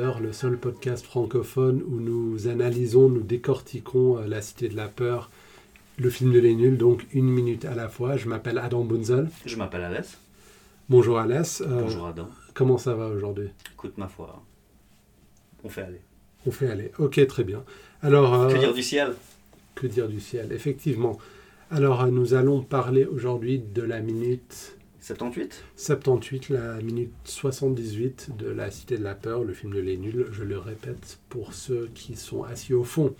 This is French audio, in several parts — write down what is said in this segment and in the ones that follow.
Peur, le seul podcast francophone où nous analysons, nous décortiquons euh, La Cité de la Peur, le film de Les Nuls, donc une minute à la fois. Je m'appelle Adam Bunzel. Je m'appelle Alès. Bonjour Alès. Euh, Bonjour Adam. Comment ça va aujourd'hui? Écoute, ma foi, on fait aller. On fait aller. Ok, très bien. Alors, euh, Que dire du ciel? Que dire du ciel? Effectivement. Alors, nous allons parler aujourd'hui de la minute 78 78, la minute 78 de La Cité de la Peur, le film de Les Nuls. Je le répète pour ceux qui sont assis au fond.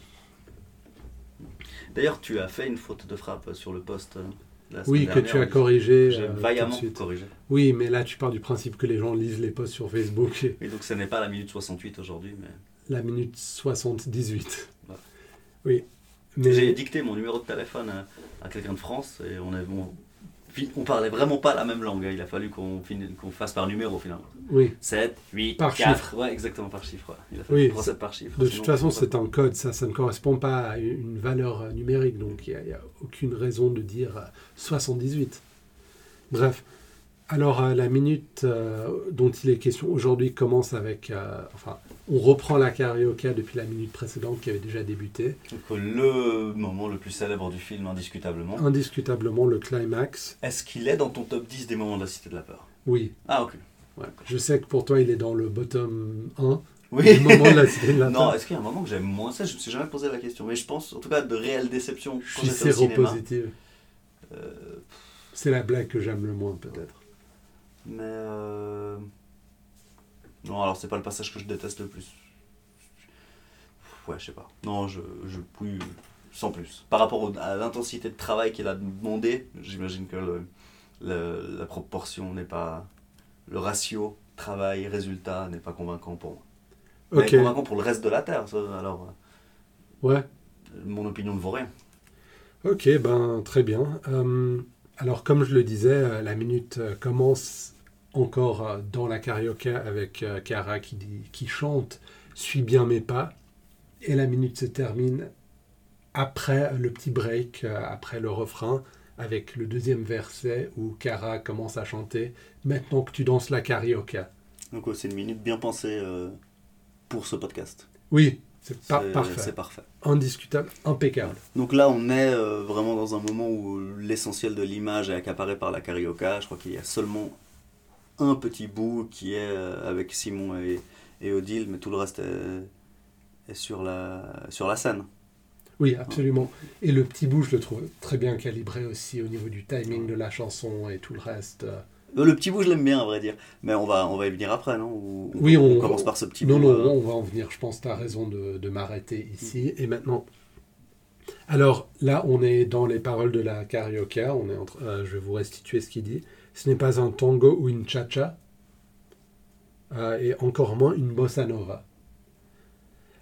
D'ailleurs, tu as fait une faute de frappe sur le poste. euh, la Oui, que dernière. tu as corrigé. J'ai euh, tout de vaillamment suite. corrigé. Oui, mais là, tu pars du principe que les gens lisent les posts sur Facebook. et Et donc, ce n'est pas la minute 68 aujourd'hui, mais La minute 78. Ouais. Oui. j'ai Mais dicté mon numéro de téléphone à, à quelqu'un de France et on, est, on, on parlait vraiment pas la même langue. hein. Il a fallu qu'on qu'on fasse par numéro finalement. oui. 7, 8, Par 4. Ouais, exactement, par chiffre. ouais. Il a fallu Oui, qu'on procède par chiffre. De toute façon, c'est un code, ça, ça ne correspond pas à une valeur euh, numérique, donc il n'y a, aucune raison de dire euh, 78. Bref, alors euh, la minute euh, dont il est question aujourd'hui commence avec, euh, enfin, on reprend la carioca depuis la minute précédente qui avait déjà débuté, Donc, le moment le plus célèbre du film, indiscutablement. indiscutablement le climax. Est-ce qu'il est dans ton top 10 des moments de la Cité de la Peur? Oui, Ah, ok. ouais. je sais que pour toi il est dans le bottom 1 Oui. moment de la cité de la non, Peur. est-ce qu'il y a un moment que j'aime moins ça? Je me suis jamais posé la question. Mais je pense, en tout cas, de réelle déception Je suis séropositive. C'est la blague que j'aime le moins peut-être. Mais. euh, Non, alors c'est pas le passage que je déteste le plus. Ouais, je sais pas. Non, je, je oui, sans plus. Par rapport au- à l'intensité de travail qu'il a demandé, j'imagine que le- le- la proportion n'est pas. Le ratio travail-résultat n'est pas convaincant pour moi. Mais convaincant pour le reste de la Terre, ça, alors ouais. euh, mon opinion ne vaut rien. Ok, ben très bien. Euh, alors comme je le disais, la minute commence encore euh, dans la carioca avec euh, Cara qui, dit, qui chante « Suis bien mes pas » et la minute se termine après le petit break, euh, après le refrain, avec le deuxième verset où Cara commence à chanter « Maintenant que tu danses la carioca Donc ouais, c'est une minute bien pensée euh, pour ce podcast. ». Oui, c'est par- parfait, C'est parfait. indiscutable, impeccable. Donc là, on est euh, vraiment dans un moment où l'essentiel de l'image est accaparé par la carioca. Je crois qu'il y a seulement un petit bout qui est euh, avec Simon et, et Odile, mais tout le reste est, est sur, la, sur la scène. Oui, absolument. Et le petit bout, je le trouve très bien calibré aussi au niveau du timing de la chanson et tout le reste. euh. Le petit bout, je l'aime bien, à vrai dire. Mais on va, on va y venir après, non? Ou- Oui, on- commence par ce petit Non, bout. non, euh, on va en venir. Je pense que tu as raison de, de m'arrêter ici et maintenant. Alors là, on est dans les paroles de la carioca. On est entre, euh, je vais vous restituer ce qu'il dit. Ce n'est pas un tango ou une cha-cha, euh, et encore moins une bossa nova.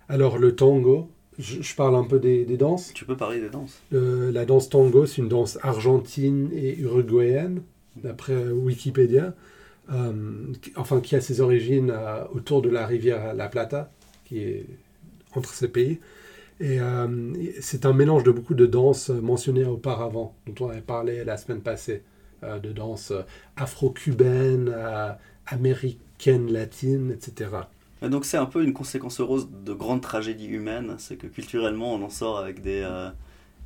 Alors le tango, je, je parle un peu des, des danses. Tu peux parler des danses Euh, la danse tango, c'est une danse argentine et uruguayenne, d'après Wikipédia, euh, qui- enfin qui a ses origines autour de la rivière La Plata, qui est entre ces pays. Et c'est un mélange de beaucoup de danses mentionnées auparavant, dont on avait parlé la semaine passée, de danses euh, afro-cubaines, euh, américaines, latines, etc. Et donc c'est un peu une conséquence heureuse de grandes tragédies humaines, c'est que culturellement on en sort avec des, euh,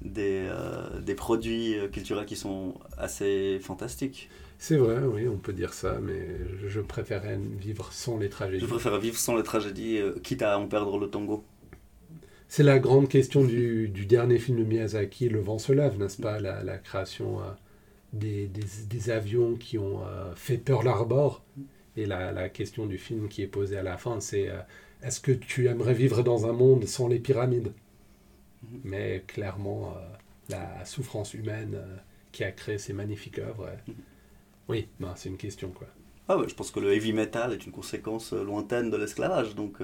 des, euh, des produits euh, culturels qui sont assez fantastiques. C'est vrai, oui, on peut dire ça, mais je- préférais vivre sans les tragédies. Je préfère vivre sans les tragédies, euh, quitte à en perdre le tango. C'est la grande question du, du dernier film de Miyazaki, Le vent se lève, n'est-ce pas la, la création euh, des, des- des avions qui ont euh, fait Pearl Harbor. Et la, la question du film qui est posée à la fin, c'est euh, est-ce que tu aimerais vivre dans un monde sans les pyramides? Mais clairement, euh, la souffrance humaine qui a créé ces magnifiques œuvres, oui, ben, c'est une question. quoi. Ah ouais, je pense que le heavy metal est une conséquence lointaine de l'esclavage, donc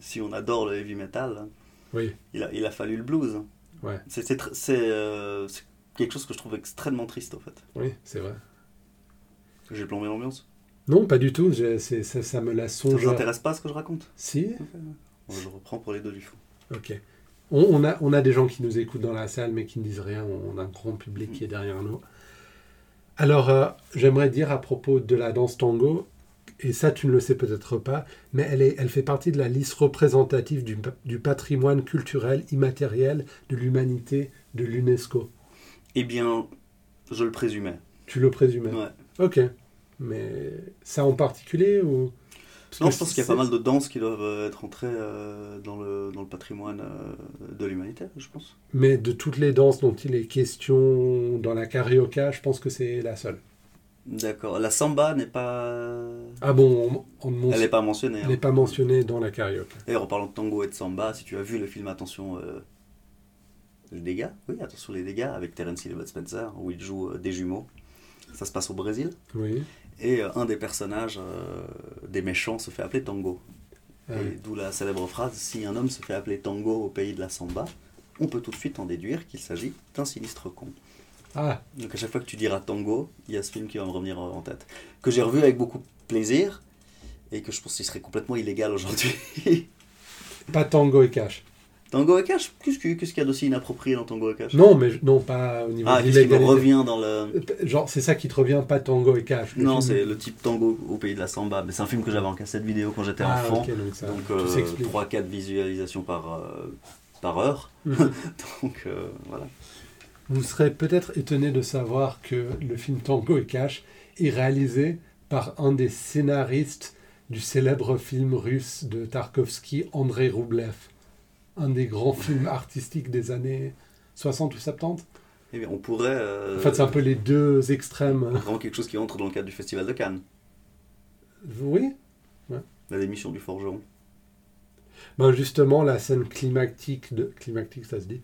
si on adore le heavy metal, hein, Oui, il a, il a fallu le blues. ouais, C'est quelque chose que je trouve extrêmement triste en fait. oui, c'est vrai. J'ai plombé l'ambiance. Non, pas du tout, c'est- ça, ça me laisse Ça vous songer. intéresse pas ce que je raconte Si, Je reprends pour les deux du fond. Ok. On, on a, on a des gens qui nous écoutent dans la salle, mais qui ne disent rien. On a un grand public qui est derrière nous. Alors, euh, j'aimerais dire à propos de la danse tango et ça tu ne le sais peut-être pas, mais elle, est, elle fait partie de la liste représentative du, du patrimoine culturel immatériel de l'humanité de l'UNESCO. Eh bien, je le présumais. Tu le présumais Ouais. Ok. Mais ça en particulier ou? Parce Non, je pense qu'il y a pas mal de danses qui doivent euh, être entrées euh, dans, le, dans le patrimoine euh, de l'humanité, je pense. Mais de toutes les danses dont il est question dans la carioca, je pense que c'est la seule. D'accord. La samba n'est pas. Ah bon, on, on ne Elle n'est pas mentionnée. elle hein. n'est pas mentionnée dans la carioca. D'ailleurs, en parlant de tango et de samba, si tu as vu le film Attention, euh, les dégâts, oui, Attention les dégâts, avec Terence Hill et Bud Spencer, où il joue euh, des jumeaux. Ça se passe au Brésil. Oui. Et euh, un des personnages euh, des méchants se fait appeler Tango. Ah Et d'où la célèbre phrase Si un homme se fait appeler Tango au pays de la samba, on peut tout de suite en déduire qu'il s'agit d'un sinistre con. Ah, Donc à chaque fois que tu diras Tango, il y a ce film qui va me revenir en tête. Que j'ai revu avec beaucoup de plaisir et que je pense qu'il serait complètement illégal aujourd'hui. pas tango et cash. Tango et Cash Qu'est-ce qu'il y a d'aussi inapproprié dans Tango et Cash? Non, mais non, pas au niveau Ah, de l'illégalité. revient dans le. Genre, c'est ça qui te revient, pas tango et cash. Non, c'est le type Tango au pays de la samba. Mais c'est un film que j'avais en cassette vidéo quand j'étais Ah, enfant. donc ça, Donc tout s'explique. 3-4 visualisations par, euh, par heure. Mhm. Donc euh, voilà. Vous serez peut-être étonné de savoir que le film Tango et Cash est réalisé par un des scénaristes du célèbre film russe de Tarkovsky, Andrei Roublev. Un des grands films artistiques des années 60 ou 70. Eh bien, on pourrait. euh, En fait, c'est un peu les deux extrêmes. Vraiment quelque chose qui entre dans le cadre du Festival de Cannes. Oui La démission du forgeron. ben Justement, la scène climactique, de, climactique ça se dit,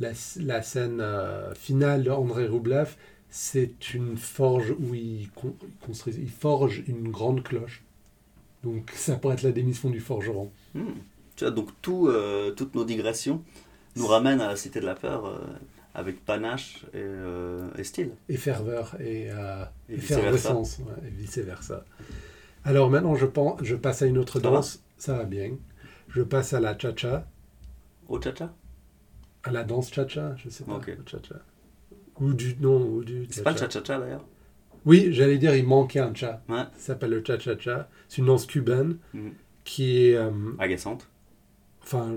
la, la scène euh, finale d'Andrei Roublev, c'est une forge où il, con- il construit, il forge une grande cloche. Donc ça pourrait être la démission du forgeron. Hmm. Tu vois, donc tout, euh, toutes nos digressions nous ramènent à la Cité de la Peur euh, avec panache et, euh, et style. Et ferveur et, Et vice-versa. effervescence, ouais, et vice-versa. Alors maintenant, je, pense, je passe à une autre Ça va danse. Ça va bien. Je passe à la cha-cha. Au cha-cha? À la danse cha-cha, je sais pas. Ok. le cha-cha. Ou du non, ou du C'est pas le cha-cha. cha-cha-cha d'ailleurs? Oui, j'allais dire, il manquait un cha. Ouais. Ça s'appelle le cha-cha-cha. C'est une danse cubaine Mhm. qui est. euh, Agaçante enfin,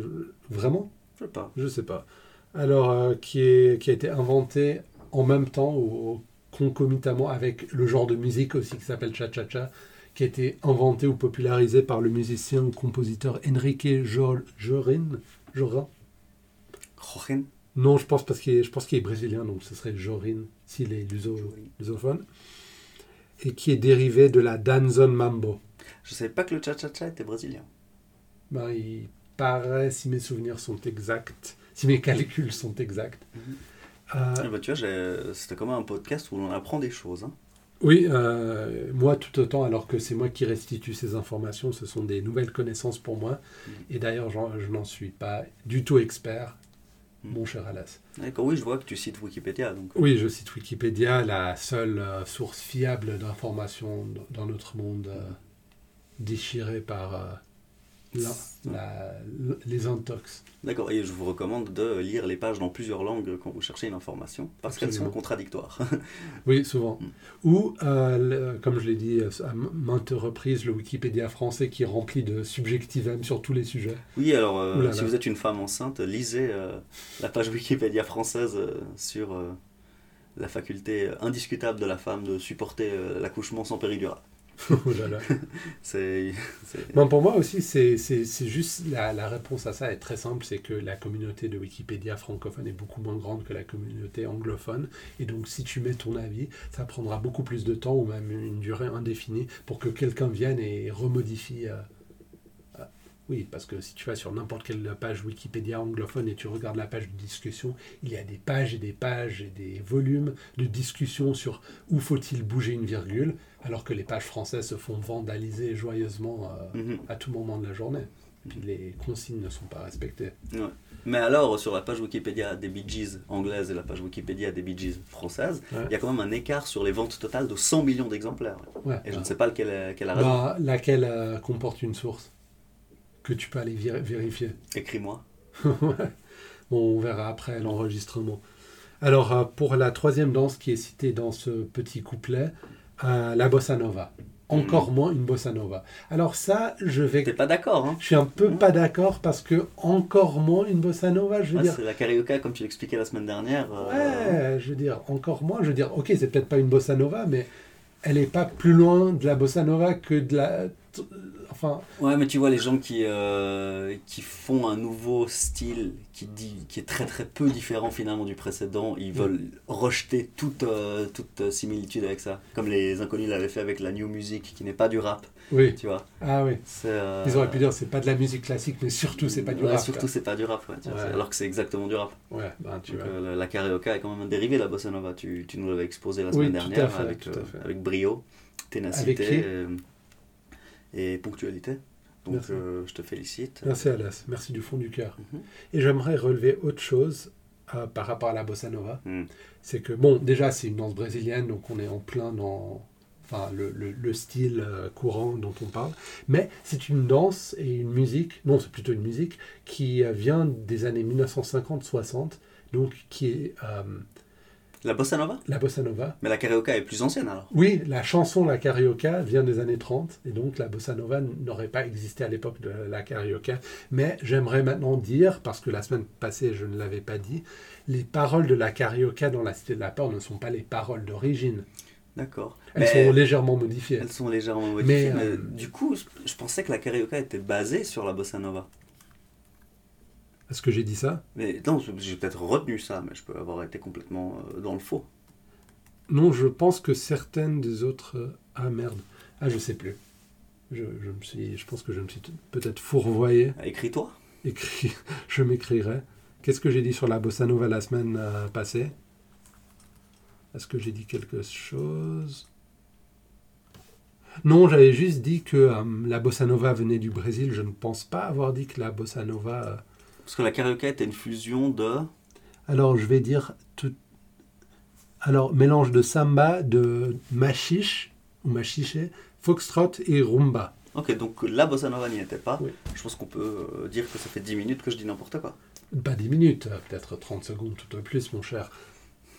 vraiment? Je sais pas. Je sais pas. Alors, euh, qui, est, qui a été inventé en même temps ou concomitamment avec le genre de musique aussi qui s'appelle cha-cha-cha, qui a été inventé ou popularisé par le musicien ou compositeur Enrique Jo- Jorin. Jorin? Jochen Non, je pense parce qu'il est, je pense qu'il est brésilien, donc ce serait Jorin s'il est luso, lusophone. Et qui est dérivé de la danzon mambo. Je savais pas que le cha-cha-cha était brésilien. Ben, il paraît, si mes souvenirs sont exacts, si mes calculs sont exacts. Mhm. Euh, Ah bah, tu vois, c'était comme un podcast où on apprend des choses. hein. Oui, euh, moi tout autant, alors que c'est moi qui restitue ces informations, ce sont des nouvelles connaissances pour moi. Mhm. Et d'ailleurs, je n'en suis pas du tout expert, Mhm. mon cher Alas. D'accord, oui, je vois que tu cites Wikipédia. Donc. Oui, je cite Wikipédia, la seule euh, source fiable d'informations dans notre monde euh, déchiré par euh, la- les intox. D'accord, et je vous recommande de lire les pages dans plusieurs langues quand vous cherchez une information, parce qu'elles sont contradictoires. Oui, souvent. Mm. Ou, euh, le- comme je l'ai dit euh, à maintes reprises, le Wikipédia français qui est rempli de subjectivisme sur tous les sujets. Oui, alors euh, là si là. vous êtes une femme enceinte, lisez euh, la page Wikipédia française sur la faculté indiscutable de la femme de supporter l'accouchement sans péridurale. Oh là là. C'est. c'est- Bon, pour moi aussi, c'est juste la, la réponse à ça est très simple, c'est que la communauté de Wikipédia francophone est beaucoup moins grande que la communauté anglophone. Et donc, si tu mets ton avis, ça prendra beaucoup plus de temps ou même une durée indéfinie pour que quelqu'un vienne et remodifie. euh, oui, parce que si tu vas sur n'importe quelle page Wikipédia anglophone et tu regardes la page de discussion, il y a des pages et des pages et des volumes de discussion sur où faut-il bouger une virgule, alors que les pages françaises se font vandaliser joyeusement euh, Mhm. à tout moment de la journée. Puis les consignes ne sont pas respectées. Ouais. Mais alors, sur la page Wikipédia des Bee Gees anglaises et la page Wikipédia des Bee Gees françaises, Ouais. il y a quand même un écart sur les ventes totales de 100 millions d'exemplaires. Ouais. Et je ne sais pas lequel quelle a raison. Bah, laquelle euh, comporte une source que tu peux aller vérifier. Écris-moi. Bon, on verra après l'enregistrement. Alors, euh, pour la troisième danse qui est citée dans ce petit couplet, euh, la bossa nova. encore moins une bossa nova. Alors ça, je vais... T'es pas d'accord, hein? Je suis un peu pas d'accord parce que encore moins une bossa nova, je veux Ouais, dire... C'est la carioca, comme tu l'expliquais la semaine dernière. euh, Ouais, je veux dire, encore moins, je veux dire, ok, c'est peut-être pas une bossa nova, mais elle est pas plus loin de la bossa nova que de la... Enfin, Ouais, mais tu vois, les gens qui, euh, qui font un nouveau style qui, dit, qui est très très peu différent finalement du précédent, ils veulent rejeter toute, euh, toute euh, similitude avec ça. Comme les inconnus l'avaient fait avec la new music, qui n'est pas du rap, oui. tu vois. Ah oui. Euh, Ils auraient pu dire, c'est pas de la musique classique, mais surtout, c'est pas du ouais, rap. Surtout, c'est pas du rap, ouais, tu vois, Ouais. c'est- alors que c'est exactement du rap. Ouais, ben tu Donc, vois. la, carioca est quand même un dérivé de la bossa nova. Tu, tu nous l'avais exposé la semaine dernière fait, avec, avec brio, ténacité Avec qui et ponctualité. Donc euh, je te félicite. Merci Alas, merci du fond du cœur. Mhm. Et j'aimerais relever autre chose euh, par rapport à la bossa nova. Mm. C'est que, bon, déjà, c'est une danse brésilienne, donc on est en plein dans enfin, le, le- le style euh, courant dont on parle. Mais c'est une danse et une musique, non, c'est plutôt une musique, qui vient des années 1950-60, donc qui est euh, La bossa nova? La bossa nova. Mais la carioca est plus ancienne alors. Oui, la chanson La Carioca vient des années 30, et donc la bossa nova n'aurait pas existé à l'époque de la Carioca. Mais j'aimerais maintenant dire, parce que la semaine passée je ne l'avais pas dit, les paroles de la Carioca dans la Cité de la Peur ne sont pas les paroles d'origine. D'accord. Elles Mais sont légèrement modifiées. elles sont légèrement modifiées. Mais, Mais, euh, du coup, je, je pensais que la carioca était basée sur la bossa nova. Est-ce que j'ai dit ça? Mais non, j'ai peut-être retenu ça, mais je peux avoir été complètement euh, dans le faux. Non, je pense que certaines des autres... euh, Ah merde. Ah, je sais plus. Je, je me suis, je pense que je me suis peut-être fourvoyé. Écris-toi. écrit, je m'écrirai. Qu'est-ce que j'ai dit sur la bossa nova la semaine euh, passée? Est-ce que j'ai dit quelque chose? Non, j'avais juste dit que euh, la bossa nova venait du Brésil. Je ne pense pas avoir dit que la bossa nova. Parce que la carioca était une fusion de. Alors, je vais dire tout. Alors, mélange de samba, de machiche ou machiche, foxtrot et rumba. Ok, donc la bossa nova n'y était pas. Oui. Je pense qu'on peut euh, dire que ça fait 10 minutes que je dis n'importe quoi. Pas 10 minutes, euh, peut-être 30 secondes tout au plus, mon cher.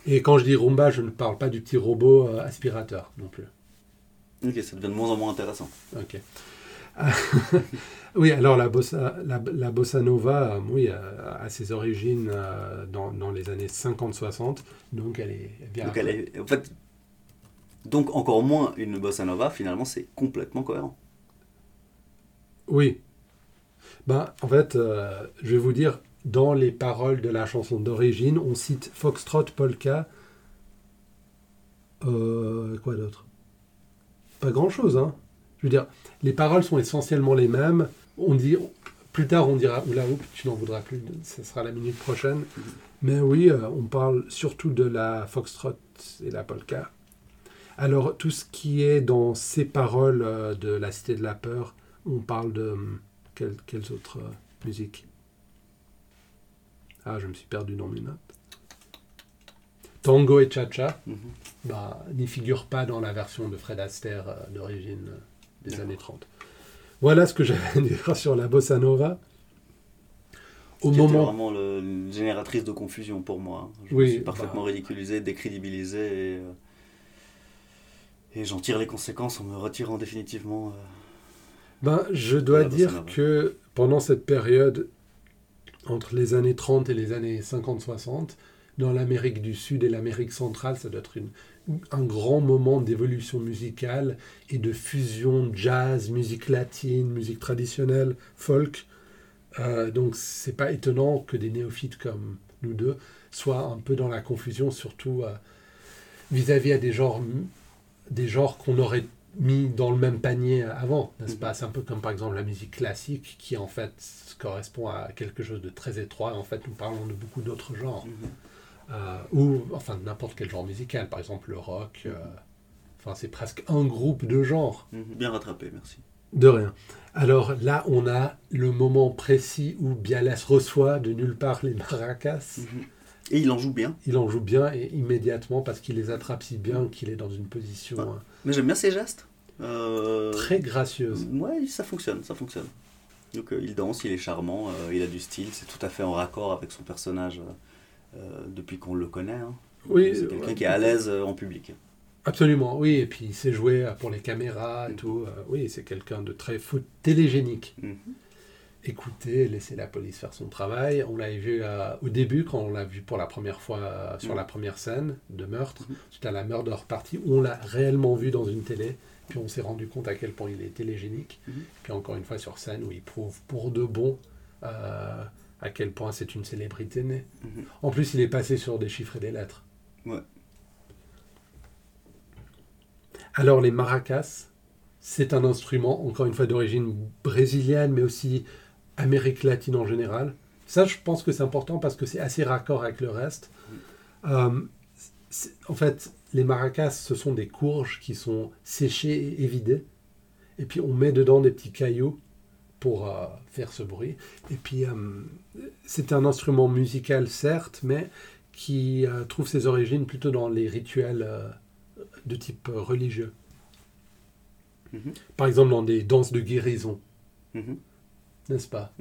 Et quand je dis rumba, je ne parle pas du petit robot euh, aspirateur non plus. Ok, ça devient de moins en moins intéressant. Ok. Oui, alors la bossa, la, la bossa nova, euh, oui, euh, a ses origines euh, dans, dans les années 50-60, donc elle est bien. Donc, elle est, en fait, donc encore moins une bossa nova, finalement, c'est complètement cohérent. Oui. Ben, en fait, euh, je vais vous dire, dans les paroles de la chanson d'origine, on cite Foxtrot, Polka. Euh, quoi d'autre? Pas grand-chose, hein. Je veux dire, les paroles sont essentiellement les mêmes. On dit, plus tard, on dira, oula, oups, tu n'en voudras plus, ce sera la minute prochaine. Mais oui, euh, on parle surtout de la Foxtrot et la Polka. Alors, tout ce qui est dans ces paroles euh, de la Cité de la Peur, on parle de hum, quelles, quelles autres euh, musiques? Ah, je me suis perdu dans mes notes. Tango et Cha-Cha Mhm. bah, n'y figurent pas dans la version de Fred Astaire d'origine des années 30. Voilà ce que j'avais à dire sur la bossa nova. Au moment, vraiment le- une génératrice de confusion pour moi. hein. Je Oui, me suis parfaitement bah. ridiculisé, décrédibilisé et, euh, et j'en tire les conséquences en me retirant définitivement. euh, ben, je dois dire que pendant cette période, entre les années 30 et les années 50-60, dans l'Amérique du Sud et l'Amérique centrale, ça doit être un grand moment d'évolution musicale et de fusion jazz, musique latine, musique traditionnelle, folk. Euh, donc c'est pas étonnant que des néophytes comme nous deux soient un peu dans la confusion, surtout euh, vis-à-vis des genres, des genres qu'on aurait mis dans le même panier avant, n'est-ce pas? C'est un peu comme par exemple la musique classique qui en fait correspond à quelque chose de très étroit. En fait, nous parlons de beaucoup d'autres genres. mhm. Euh, ou enfin n'importe quel genre musical, par exemple le rock. euh, Enfin, c'est presque un groupe de genres. Mhm. Bien rattrapé, merci. De rien. Alors là, on a le moment précis où Bialès reçoit de nulle part les maracas. Mhm. Et il en joue bien. Il en joue bien et immédiatement parce qu'il les attrape si bien qu'il est dans une position Ouais. euh, Mais j'aime bien ses gestes. Euh, très gracieuse. Ouais, ça fonctionne, ça fonctionne. Donc euh, il danse, il est charmant, euh, il a du style, c'est tout à fait en raccord avec son personnage euh, euh, depuis qu'on le connaît. hein. Oui, c'est quelqu'un ouais. qui est à l'aise euh, en public. Absolument, oui. Et puis il sait jouer euh, pour les caméras et Mhm. tout. euh, oui, c'est quelqu'un de très télégénique. Mhm. Écoutez, laissez la police faire son travail. On l'avait vu euh, au début, quand on l'a vu pour la première fois euh, sur Mhm. la première scène de meurtre, suite à la murder party, où on l'a réellement vu dans une télé. Puis on s'est rendu compte à quel point il est télégénique. Puis encore une fois sur scène, où il prouve pour de bon euh, à quel point c'est une célébrité née. Mhm. En plus, il est passé sur des chiffres et des lettres. Ouais. Alors les maracas, c'est un instrument, encore une fois, d'origine brésilienne, mais aussi Amérique latine en général. Ça, je pense que c'est important parce que c'est assez raccord avec le reste. Euh, c'est- en fait, les maracas, ce sont des courges qui sont séchées et vidées. Et puis on met dedans des petits cailloux pour euh, faire ce bruit. Et puis euh, c'est un instrument musical, certes, mais qui euh, trouve ses origines plutôt dans les rituels euh, de type religieux. Mhm. Par exemple, dans des danses de guérison, Mhm. n'est-ce pas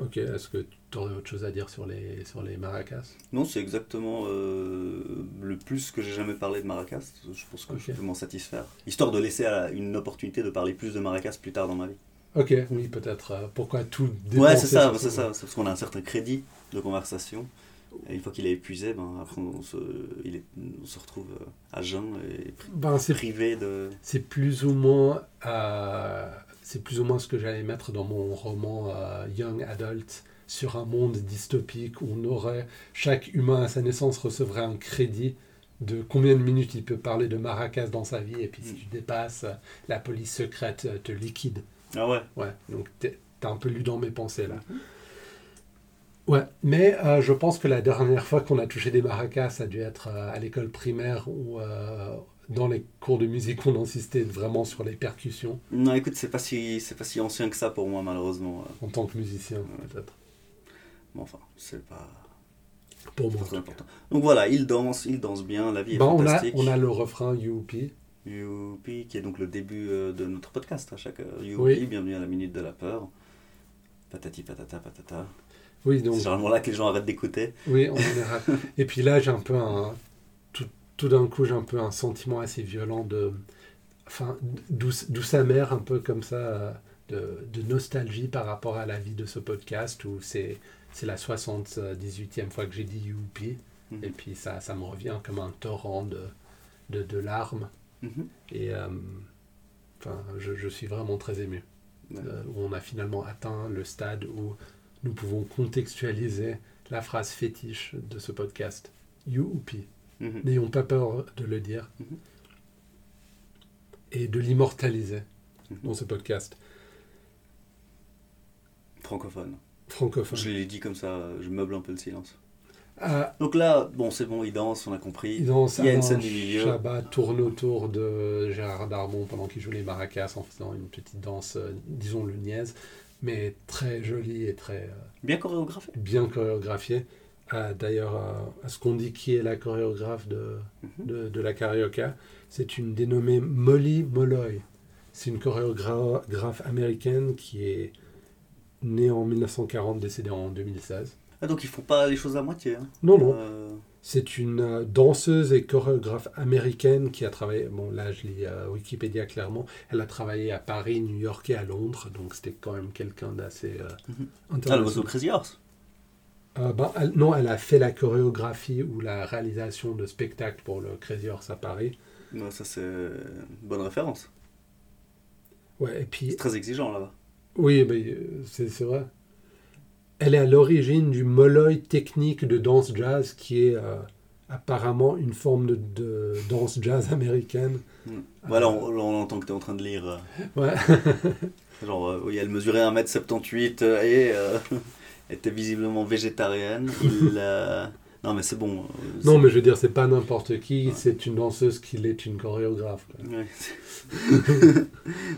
Ok, est-ce que tu aurais autre chose à dire sur les, sur les maracas? Non, c'est exactement le plus que j'ai jamais parlé de Maracas. Je pense que je peux m'en satisfaire. Histoire de laisser à- une opportunité de parler plus de Maracas plus tard dans ma vie. Ok, oui, peut-être. euh, pourquoi tout Ouais, dépenser c'est ça, c'est ce- ça. C'est parce qu'on a un certain crédit de conversation. Et une fois qu'il est épuisé, ben, après on se, il est- on se retrouve euh, à jeun et pri- Ben, privé de. C'est plus ou moins, euh, c'est plus ou moins ce que j'allais mettre dans mon roman euh, Young Adult sur un monde dystopique où on aurait chaque humain à sa naissance recevrait un crédit de combien de minutes il peut parler de maracas dans sa vie et puis si Mm. tu dépasses, la police secrète te liquide. Ah ouais. Ouais, donc t'as un peu lu dans mes pensées là. Ouais, mais euh, je pense que la dernière fois qu'on a touché des maracas, ça a dû être euh, à l'école primaire ou euh, dans les cours de musique, on insistait vraiment sur les percussions Non, écoute, c'est pas si, c'est pas si ancien que ça pour moi malheureusement. en tant que musicien, Ouais. peut-être. Mais enfin, c'est pas, Pour moi. très important. Donc voilà, il danse, il danse bien, la vie est Ben, on, a, fantastique. on a le refrain Youpi. Youpi, qui est donc le début euh, de notre podcast à chaque heure. Youpi, Oui. bienvenue à la minute de la peur. Patati patata patata. Oui, C'est donc, généralement là que les gens arrêtent d'écouter. oui, en général. Et puis là, j'ai un peu un. Tout, tout d'un coup, j'ai un peu un sentiment assez violent de. Enfin, douce, douce amère, un peu comme ça, euh, de, de nostalgie par rapport à la vie de ce podcast où c'est. C'est la 78e fois que j'ai dit Youpi. Mhm. Et puis ça, ça me revient comme un torrent de, de, de larmes. Mhm. Et euh, enfin, je, je suis vraiment très ému. Ouais. Euh, où on a finalement atteint le stade où nous pouvons contextualiser la phrase fétiche de ce podcast. Youpi. Mhm. N'ayons pas peur de le dire Mhm. et de l'immortaliser dans ce podcast Francophone. francophone. Je l'ai dit comme ça, je meuble un peu le silence. Ah, Donc là, bon, c'est bon, il danse, on a compris. dans Il y a une scène du milieu. Chabat tourne autour de Gérard Darmon pendant qu'il joue les maracas en faisant une petite danse, euh, disons le niaise, mais très jolie et très euh, Bien chorégraphié. bien chorégraphiée. Ah, D'ailleurs, euh, à ce qu'on dit qui est la chorégraphe de, Mhm. de, de la carioca, c'est une dénommée Molly Molloy. C'est une chorégraphe américaine qui est née en 1940, décédée en 2016. Ah, donc ils font pas les choses à moitié. Hein. Non, non, Euh, c'est une euh, danseuse et chorégraphe américaine qui a travaillé, bon là je lis euh, Wikipédia clairement, elle a travaillé à Paris, New York et à Londres, donc c'était quand même quelqu'un d'assez euh, Mhm. Ah, le international. Oiseau Crazy Horse. Euh, ben, elle- non, elle a fait la chorégraphie ou la réalisation de spectacles pour le Crazy Horse à Paris. Ouais, ça, c'est une bonne référence. Ouais, et puis, C'est très exigeant là-bas. oui, mais, c'est c'est vrai. Elle est à l'origine du molloy technique de danse jazz qui est euh, apparemment une forme de, de danse jazz américaine. Voilà, on, on entend que tu es en train de lire. euh, Ouais. Genre, euh, oui, elle mesurait 1m78 euh, et euh, était visiblement végétarienne. Il, euh, Non, mais c'est bon. non, mais je veux dire, c'est pas n'importe qui, Ouais. c'est une danseuse qui est une chorégraphe. Ouais.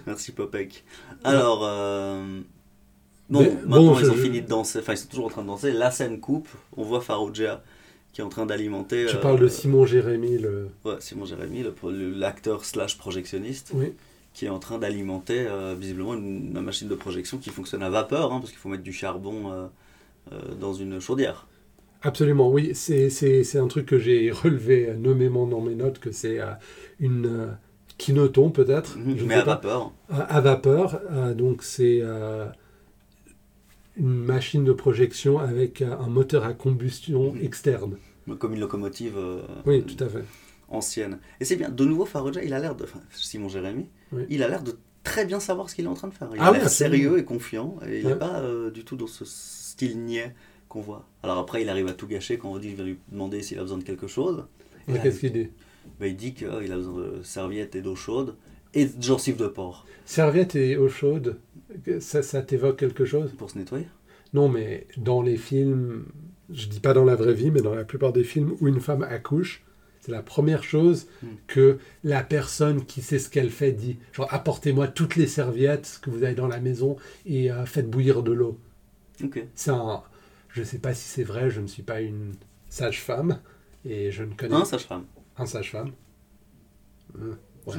Merci Popek. Alors, euh, bon, Mais, maintenant bon, ils je- ont fini de danser, enfin ils sont toujours en train de danser. La scène coupe, on voit Farouja qui est en train d'alimenter. Tu euh, parles de Simon Jérémy, le... Ouais, Simon Jérémy, l'acteur slash projectionniste, Oui. qui est en train d'alimenter euh, visiblement une, une machine de projection qui fonctionne à vapeur, hein, parce qu'il faut mettre du charbon euh, euh, dans une chaudière. Absolument, oui. C'est, un truc que j'ai relevé nommément dans mes notes, que c'est euh, une euh, kinoton peut-être. Je Mais sais à pas. vapeur. À, à vapeur. euh, donc c'est euh, une machine de projection avec un moteur à combustion Mhm. externe. Comme une locomotive euh, Oui, tout à fait. ancienne. Et c'est bien. De nouveau, Faroja, il a l'air de. Enfin, Simon Jérémy, Oui. il a l'air de très bien savoir ce qu'il est en train de faire. Il Ah a oui, l'air absolument. sérieux et confiant. Et il n'est Ouais. pas euh, du tout dans ce style niais qu'on voit. Alors après, il arrive à tout gâcher quand on dit qu'il va lui demander s'il a besoin de quelque chose. Ouais, Qu'est-ce qu'il dit? Bah, il dit qu'il a besoin de serviettes et d'eau chaude et de gencives de porc Serviette et eau chaude, ça, ça t'évoque quelque chose? Pour se nettoyer? Non, mais dans les films, je dis pas dans la vraie vie, mais dans la plupart des films où une femme accouche, c'est la première chose Hmm. que la personne qui sait ce qu'elle fait dit. Genre, apportez-moi toutes les serviettes que vous avez dans la maison et euh, faites bouillir de l'eau. Ok. C'est un... Je sais pas si c'est vrai, je ne suis pas une sage-femme et je ne connais Un sage-femme. un sage-femme. Euh, ouais.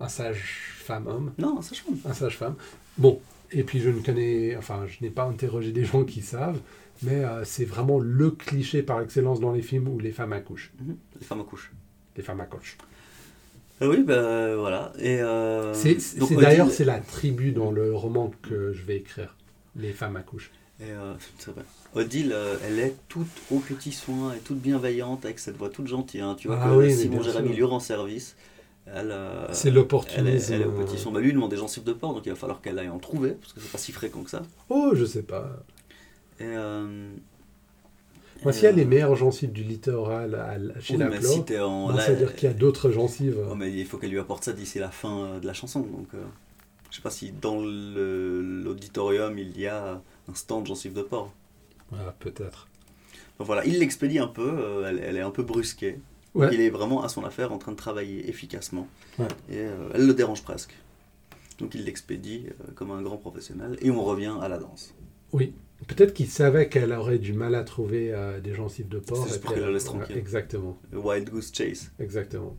Un sage-femme homme. Non, un sage-femme. un sage-femme. Bon, et puis je ne connais, enfin, je n'ai pas interrogé des gens qui savent, mais euh, c'est vraiment le cliché par excellence dans les films où les femmes accouchent. Mhm. Les femmes accouchent. Les femmes accouchent. Euh, oui, ben voilà. Et euh, C'est d'ailleurs c'est la tribu dans le roman que je vais écrire. Les femmes accouchent. Et, c'est vrai. Odile, elle est toute aux petits soins et toute bienveillante avec cette voix toute gentille. hein. Tu vois Ah que oui, Simon Jérémy lui rend service. Elle, euh, C'est elle est, l'opportunisme. elle est aux petits soins. Bah, lui, il demande des gencives de porc, donc il va falloir qu'elle aille en trouver, parce que c'est pas si fréquent que ça. Oh, je sais pas. Et, euh, Moi, et, s'il y a euh, les meilleures gencives du littoral à- chez oui, la si t'es en. ben, là, ça veut dire qu'il y a d'autres gencives. Oh, mais il faut qu'elle lui apporte ça d'ici la fin euh, de la chanson. Donc, euh, je sais pas si dans l'auditorium il y a un stand gencives de porc. Voilà, peut-être. Donc voilà, il l'expédie un peu, euh, elle, elle est un peu brusquée. Ouais. Il est vraiment à son affaire en train de travailler efficacement. Ouais. Et euh, elle le dérange presque. Donc il l'expédie euh, comme un grand professionnel. Et on revient à la danse. Oui. Peut-être qu'il savait qu'elle aurait du mal à trouver euh, des gencives de porc. C'est pour qu'elle elle- le laisse tranquille. Exactement. Le Wild Goose Chase. Exactement.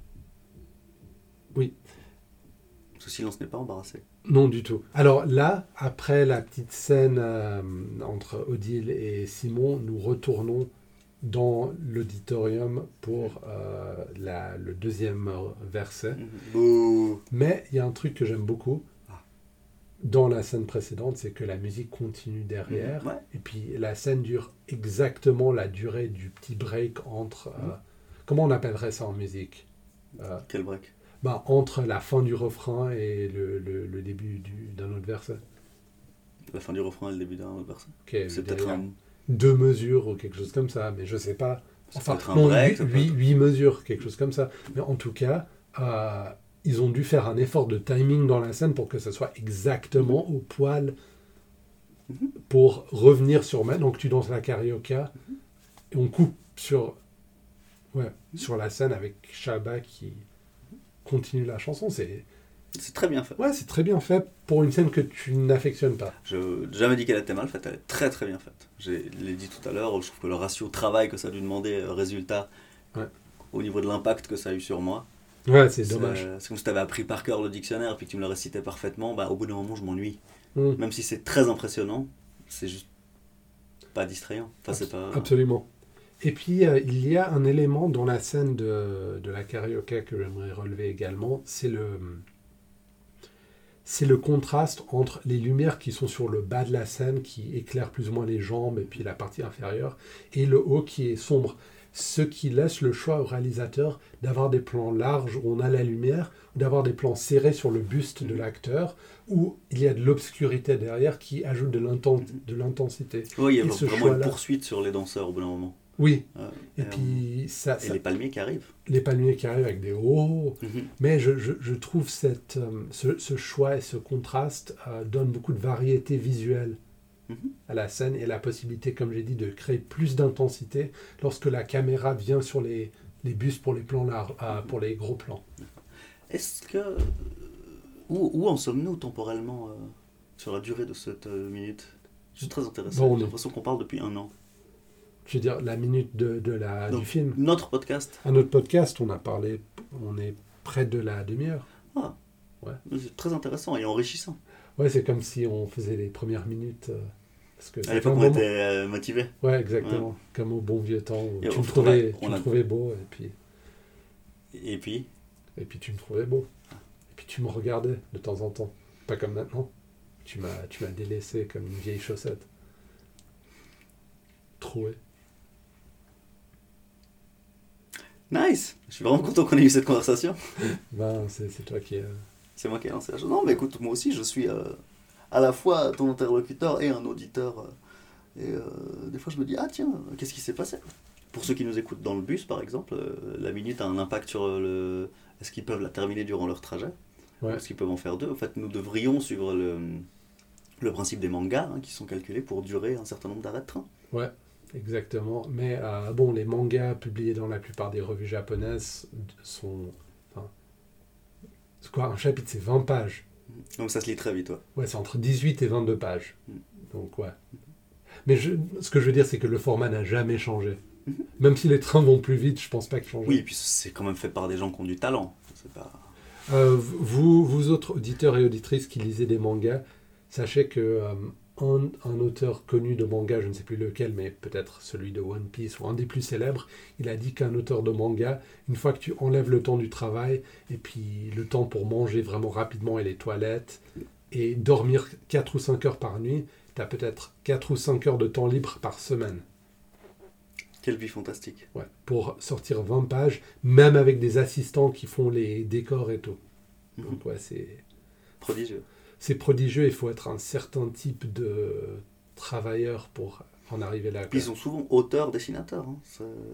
Ce silence n'est pas embarrassé. Non du tout. Alors là, après la petite scène entre Odile et Simon, nous retournons dans l'auditorium pour euh, la- le deuxième verset. Mhm. Mais il y a un truc que j'aime beaucoup Ah. dans la scène précédente, c'est que la musique continue derrière. Ouais. Et puis la scène dure exactement la durée du petit break entre... euh, Mhm. comment on appellerait ça en musique Euh, Quel break? bah, Entre la fin du refrain et le, le- le début du- d'un autre verset. La fin du refrain et le début d'un autre verset. C'est peut-être un. Deux mesures ou quelque chose comme ça, mais je sais pas. Enfin, non, break, huit, huit- mesures, quelque chose comme ça. Mais en tout cas, euh, ils ont dû faire un effort de timing dans la scène pour que ça soit exactement au poil Mhm. pour revenir sur maintenant que tu danses la carioca et on coupe sur ouais, sur la scène avec Shaba qui continue la chanson. C'est C'est très bien fait. ouais, c'est très bien fait pour une scène que tu n'affectionnes pas. Je n'ai jamais dit qu'elle était mal faite, elle est très très bien faite. Je l'ai dit tout à l'heure, je trouve que le ratio travail que ça a dû demander, euh, résultat, Ouais. au niveau de l'impact que ça a eu sur moi. Ouais, c'est dommage. C'est c'est comme si tu avais appris par cœur le dictionnaire et puis que tu me le récitais parfaitement, bah, au bout d'un moment je m'ennuie. Mm. Même si c'est très impressionnant, c'est juste pas distrayant. Enfin, pas... Absolument. Et puis, euh, il y a un élément dans la scène de, de la carioca que j'aimerais relever également, c'est le, c'est le contraste entre les lumières qui sont sur le bas de la scène, qui éclairent plus ou moins les jambes et puis la partie inférieure, et le haut qui est sombre. Ce qui laisse le choix au réalisateur d'avoir des plans larges où on a la lumière, ou d'avoir des plans serrés sur le buste de l'acteur, où il y a de l'obscurité derrière qui ajoute de l'inten- de l'intensité. Ouais, il y a vraiment une poursuite sur les danseurs au bout d'un moment. Oui, et euh, puis ça, et ça- les palmiers qui arrivent. les palmiers qui arrivent avec des hauts. Mhm. Mais je, je- je trouve cette, euh, ce, ce choix et ce contraste euh, donne beaucoup de variété visuelle Mhm. à la scène et la possibilité, comme j'ai dit, de créer plus d'intensité lorsque la caméra vient sur les, les bustes pour les plans larges, euh, pour les gros plans. Est-ce que... Où, où en sommes-nous temporellement euh, sur la durée de cette minute? Suis très intéressé. Bon, on J'ai l'impression qu'on parle depuis un an. Je veux dire, la minute de, de la, Donc, du film. Notre podcast, Un autre podcast, on a parlé, on est près de la demi-heure. c'est très intéressant et enrichissant. Ouais, c'est comme si on faisait les premières minutes. euh, Parce que À l'époque, on moment- était euh, motivés. Ouais, exactement. Comme au bon vieux temps où tu me a- trouvais, tu me a- trouvais beau et puis, Et puis, et puis tu me trouvais beau. Et puis tu me regardais de temps en temps. Pas comme maintenant. Tu m'as, tu m'as délaissé comme une vieille chaussette. Troué. Nice Je suis vraiment content qu'on ait eu cette conversation. Ben, c'est, c'est toi qui. euh, C'est moi qui ai lancé la chose. Non, mais écoute, moi aussi, je suis euh, à la fois ton interlocuteur et un auditeur. euh, et euh, des fois, je me dis, ah tiens, qu'est-ce qui s'est passé? Pour ceux qui nous écoutent dans le bus, par exemple, euh, la minute a un impact sur le. Est-ce qu'ils peuvent la terminer durant leur trajet? Ouais. Est-ce qu'ils peuvent en faire deux? En fait, nous devrions suivre le, le principe des mangas hein, qui sont calculés pour durer un certain nombre d'arrêts de train. Ouais, exactement. Mais euh, bon, les mangas publiés dans la plupart des revues japonaises sont. Enfin, c'est quoi Un chapitre, c'est 20 pages. Donc ça se lit très vite, ouais. Ouais, c'est entre 18 et 22 pages. Mm. Donc, ouais. Mais je, ce que je veux dire, c'est que le format n'a jamais changé. Mhm. Même si les trains vont plus vite, je pense pas que change. Oui, et puis c'est quand même fait par des gens qui ont du talent. C'est pas... Euh, vous, vous autres auditeurs et auditrices qui lisez des mangas, sachez que euh, un, un auteur connu de manga, je ne sais plus lequel, mais peut-être celui de One Piece ou un des plus célèbres, il a dit qu'un auteur de manga, une fois que tu enlèves le temps du travail et puis le temps pour manger vraiment rapidement et les toilettes et dormir 4 ou 5 heures par nuit, tu as peut-être 4 ou 5 heures de temps libre par semaine. Quelle vie fantastique. Ouais, pour sortir 20 pages, même avec des assistants qui font les décors et tout. Mhm. Donc ouais, c'est... Prodigieux. C'est prodigieux, il faut être un certain type de travailleur pour en arriver là. Puis ils sont souvent auteurs, dessinateurs. Hein.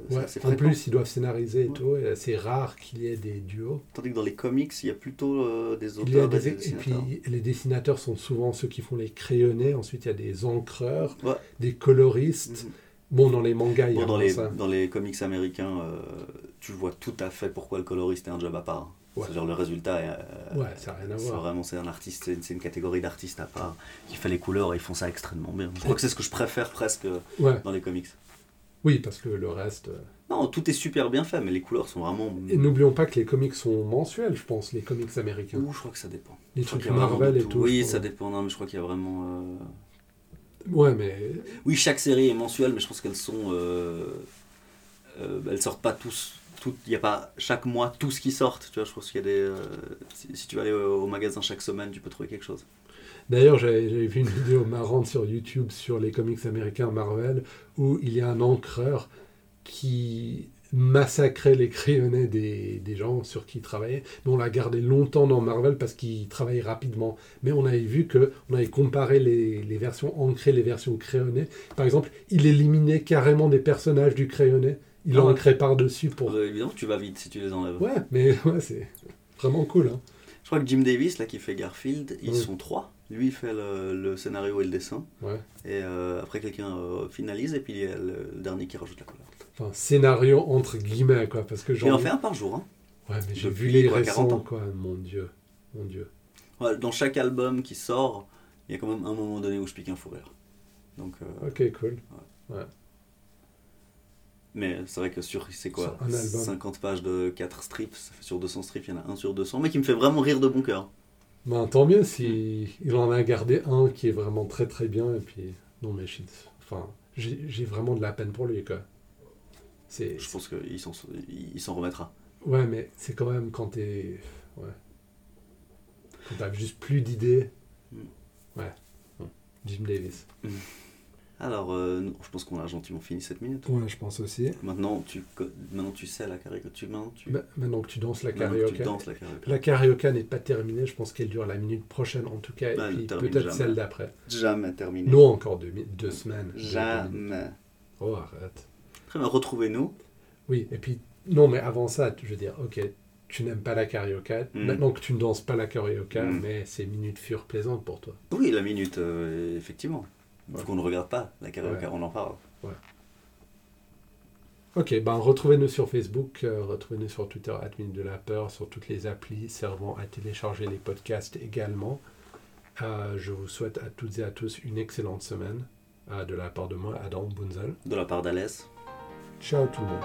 Ouais, en plus, ils doivent scénariser et Ouais. tout, c'est rare qu'il y ait des duos. Tandis que dans les comics, il y a plutôt euh, des auteurs et des- des et puis les dessinateurs sont souvent ceux qui font les crayonnés, ensuite il y a des encreurs, Ouais. des coloristes. Mhm. Bon, dans les mangas, il y a dans, les, ça. dans les comics américains, euh, tu vois tout à fait pourquoi le coloriste est un job à part. Ouais. C'est-à-dire le résultat euh, Ouais, ça n'a rien à c'est voir. vraiment c'est un artiste, c'est une, catégorie d'artistes à part qui fait les couleurs et ils font ça extrêmement bien. Je crois que c'est ce que je préfère presque Ouais, dans les comics. oui, parce que le reste... euh, Non, tout est super bien fait, mais les couleurs sont vraiment. Et n'oublions pas que les comics sont mensuels, je pense, les comics américains. Ouh, je crois que ça dépend. Les Je trucs a Marvel et tout. Oui, ça dépend. Non, mais je crois qu'il y a vraiment. euh, Ouais, mais Oui, chaque série est mensuelle, mais je pense qu'elles sont. euh, euh, elles sortent pas tous. Il n'y a pas chaque mois tout ce qui sort. Tu vois, je pense qu'il y a des. euh, si, tu vas aller au, magasin chaque semaine, tu peux trouver quelque chose. D'ailleurs, j'avais vu une vidéo marrante sur YouTube sur les comics américains Marvel où il y a un encreur qui massacrait les crayonnés des, des gens sur qui il travaillait. Mais on l'a gardé longtemps dans Marvel parce qu'il travaillait rapidement. Mais on avait vu que on avait comparé les, versions ancrées, les versions crayonnées. Par exemple, il éliminait carrément des personnages du crayonné. Il ouais. ancrait par-dessus pour... Euh, évidemment, tu vas vite si tu les enlèves. Ouais, mais ouais, c'est vraiment cool. Hein. Je crois que Jim Davis, là, qui fait Garfield, ils sont trois. Lui, il fait le, le scénario et le dessin. Ouais. Et euh, après, quelqu'un euh, finalise, et puis il y a le, le dernier qui rajoute la couleur. Enfin, scénario entre guillemets, quoi. Parce que j'en on en fait un par jour. Hein. Ouais, mais j'ai vu les quoi, 40 récents, ans. quoi. Mon Dieu. Mon Dieu. Ouais, dans chaque album qui sort, il y a quand même un moment donné où je pique un fou rire. Donc, euh, Ok, cool. Mais c'est vrai que sur, c'est quoi Sur un album. 50 pages de 4 strips, ça fait sur 200 strips, il y en a un sur 200, mais qui me fait vraiment rire de bon cœur. Ben, tant mieux si il en a gardé un qui est vraiment très très bien. Et puis, non, mais je- enfin, j'ai j'ai vraiment de la peine pour lui, quoi. C'est. Je pense qu'il s'en, il s'en remettra. Ouais, mais c'est quand même quand t'es. Ouais. Quand t'as juste plus d'idées. Mm. Ouais. Bon. Jim Davis. Alors, euh, je pense qu'on a gentiment fini cette minute. Ouais, je pense aussi. Maintenant, tu, maintenant, tu sais la carrière tu, maintenant, tu, Ma- Maintenant que tu danses la carioca. danses la carrière. La carioca n'est pas terminée, je pense qu'elle dure la minute prochaine en tout cas, Bah, et puis peut-être celle d'après. Jamais terminé. Non, encore deux, deux semaines. Deux. Jamais. Oh, arrête. Très bien, retrouvez-nous. Oui, et puis, non, mais avant ça, je veux dire, ok, tu n'aimes pas la carioca, Mm. maintenant que tu ne danses pas la carioca, Mm. mais ces minutes furent plaisantes pour toi. Oui, la minute, euh, effectivement. Vu qu'on ne regarde pas la Ouais. on en parle. Ok, ben retrouvez-nous sur Facebook, euh, retrouvez-nous sur Twitter, Minute de la Peur, sur toutes les applis servant à télécharger les podcasts également. Euh, je vous souhaite à toutes et à tous une excellente semaine, euh, de la part de moi, Adam Bunzel. De la part d'Alès. Ciao tout le monde.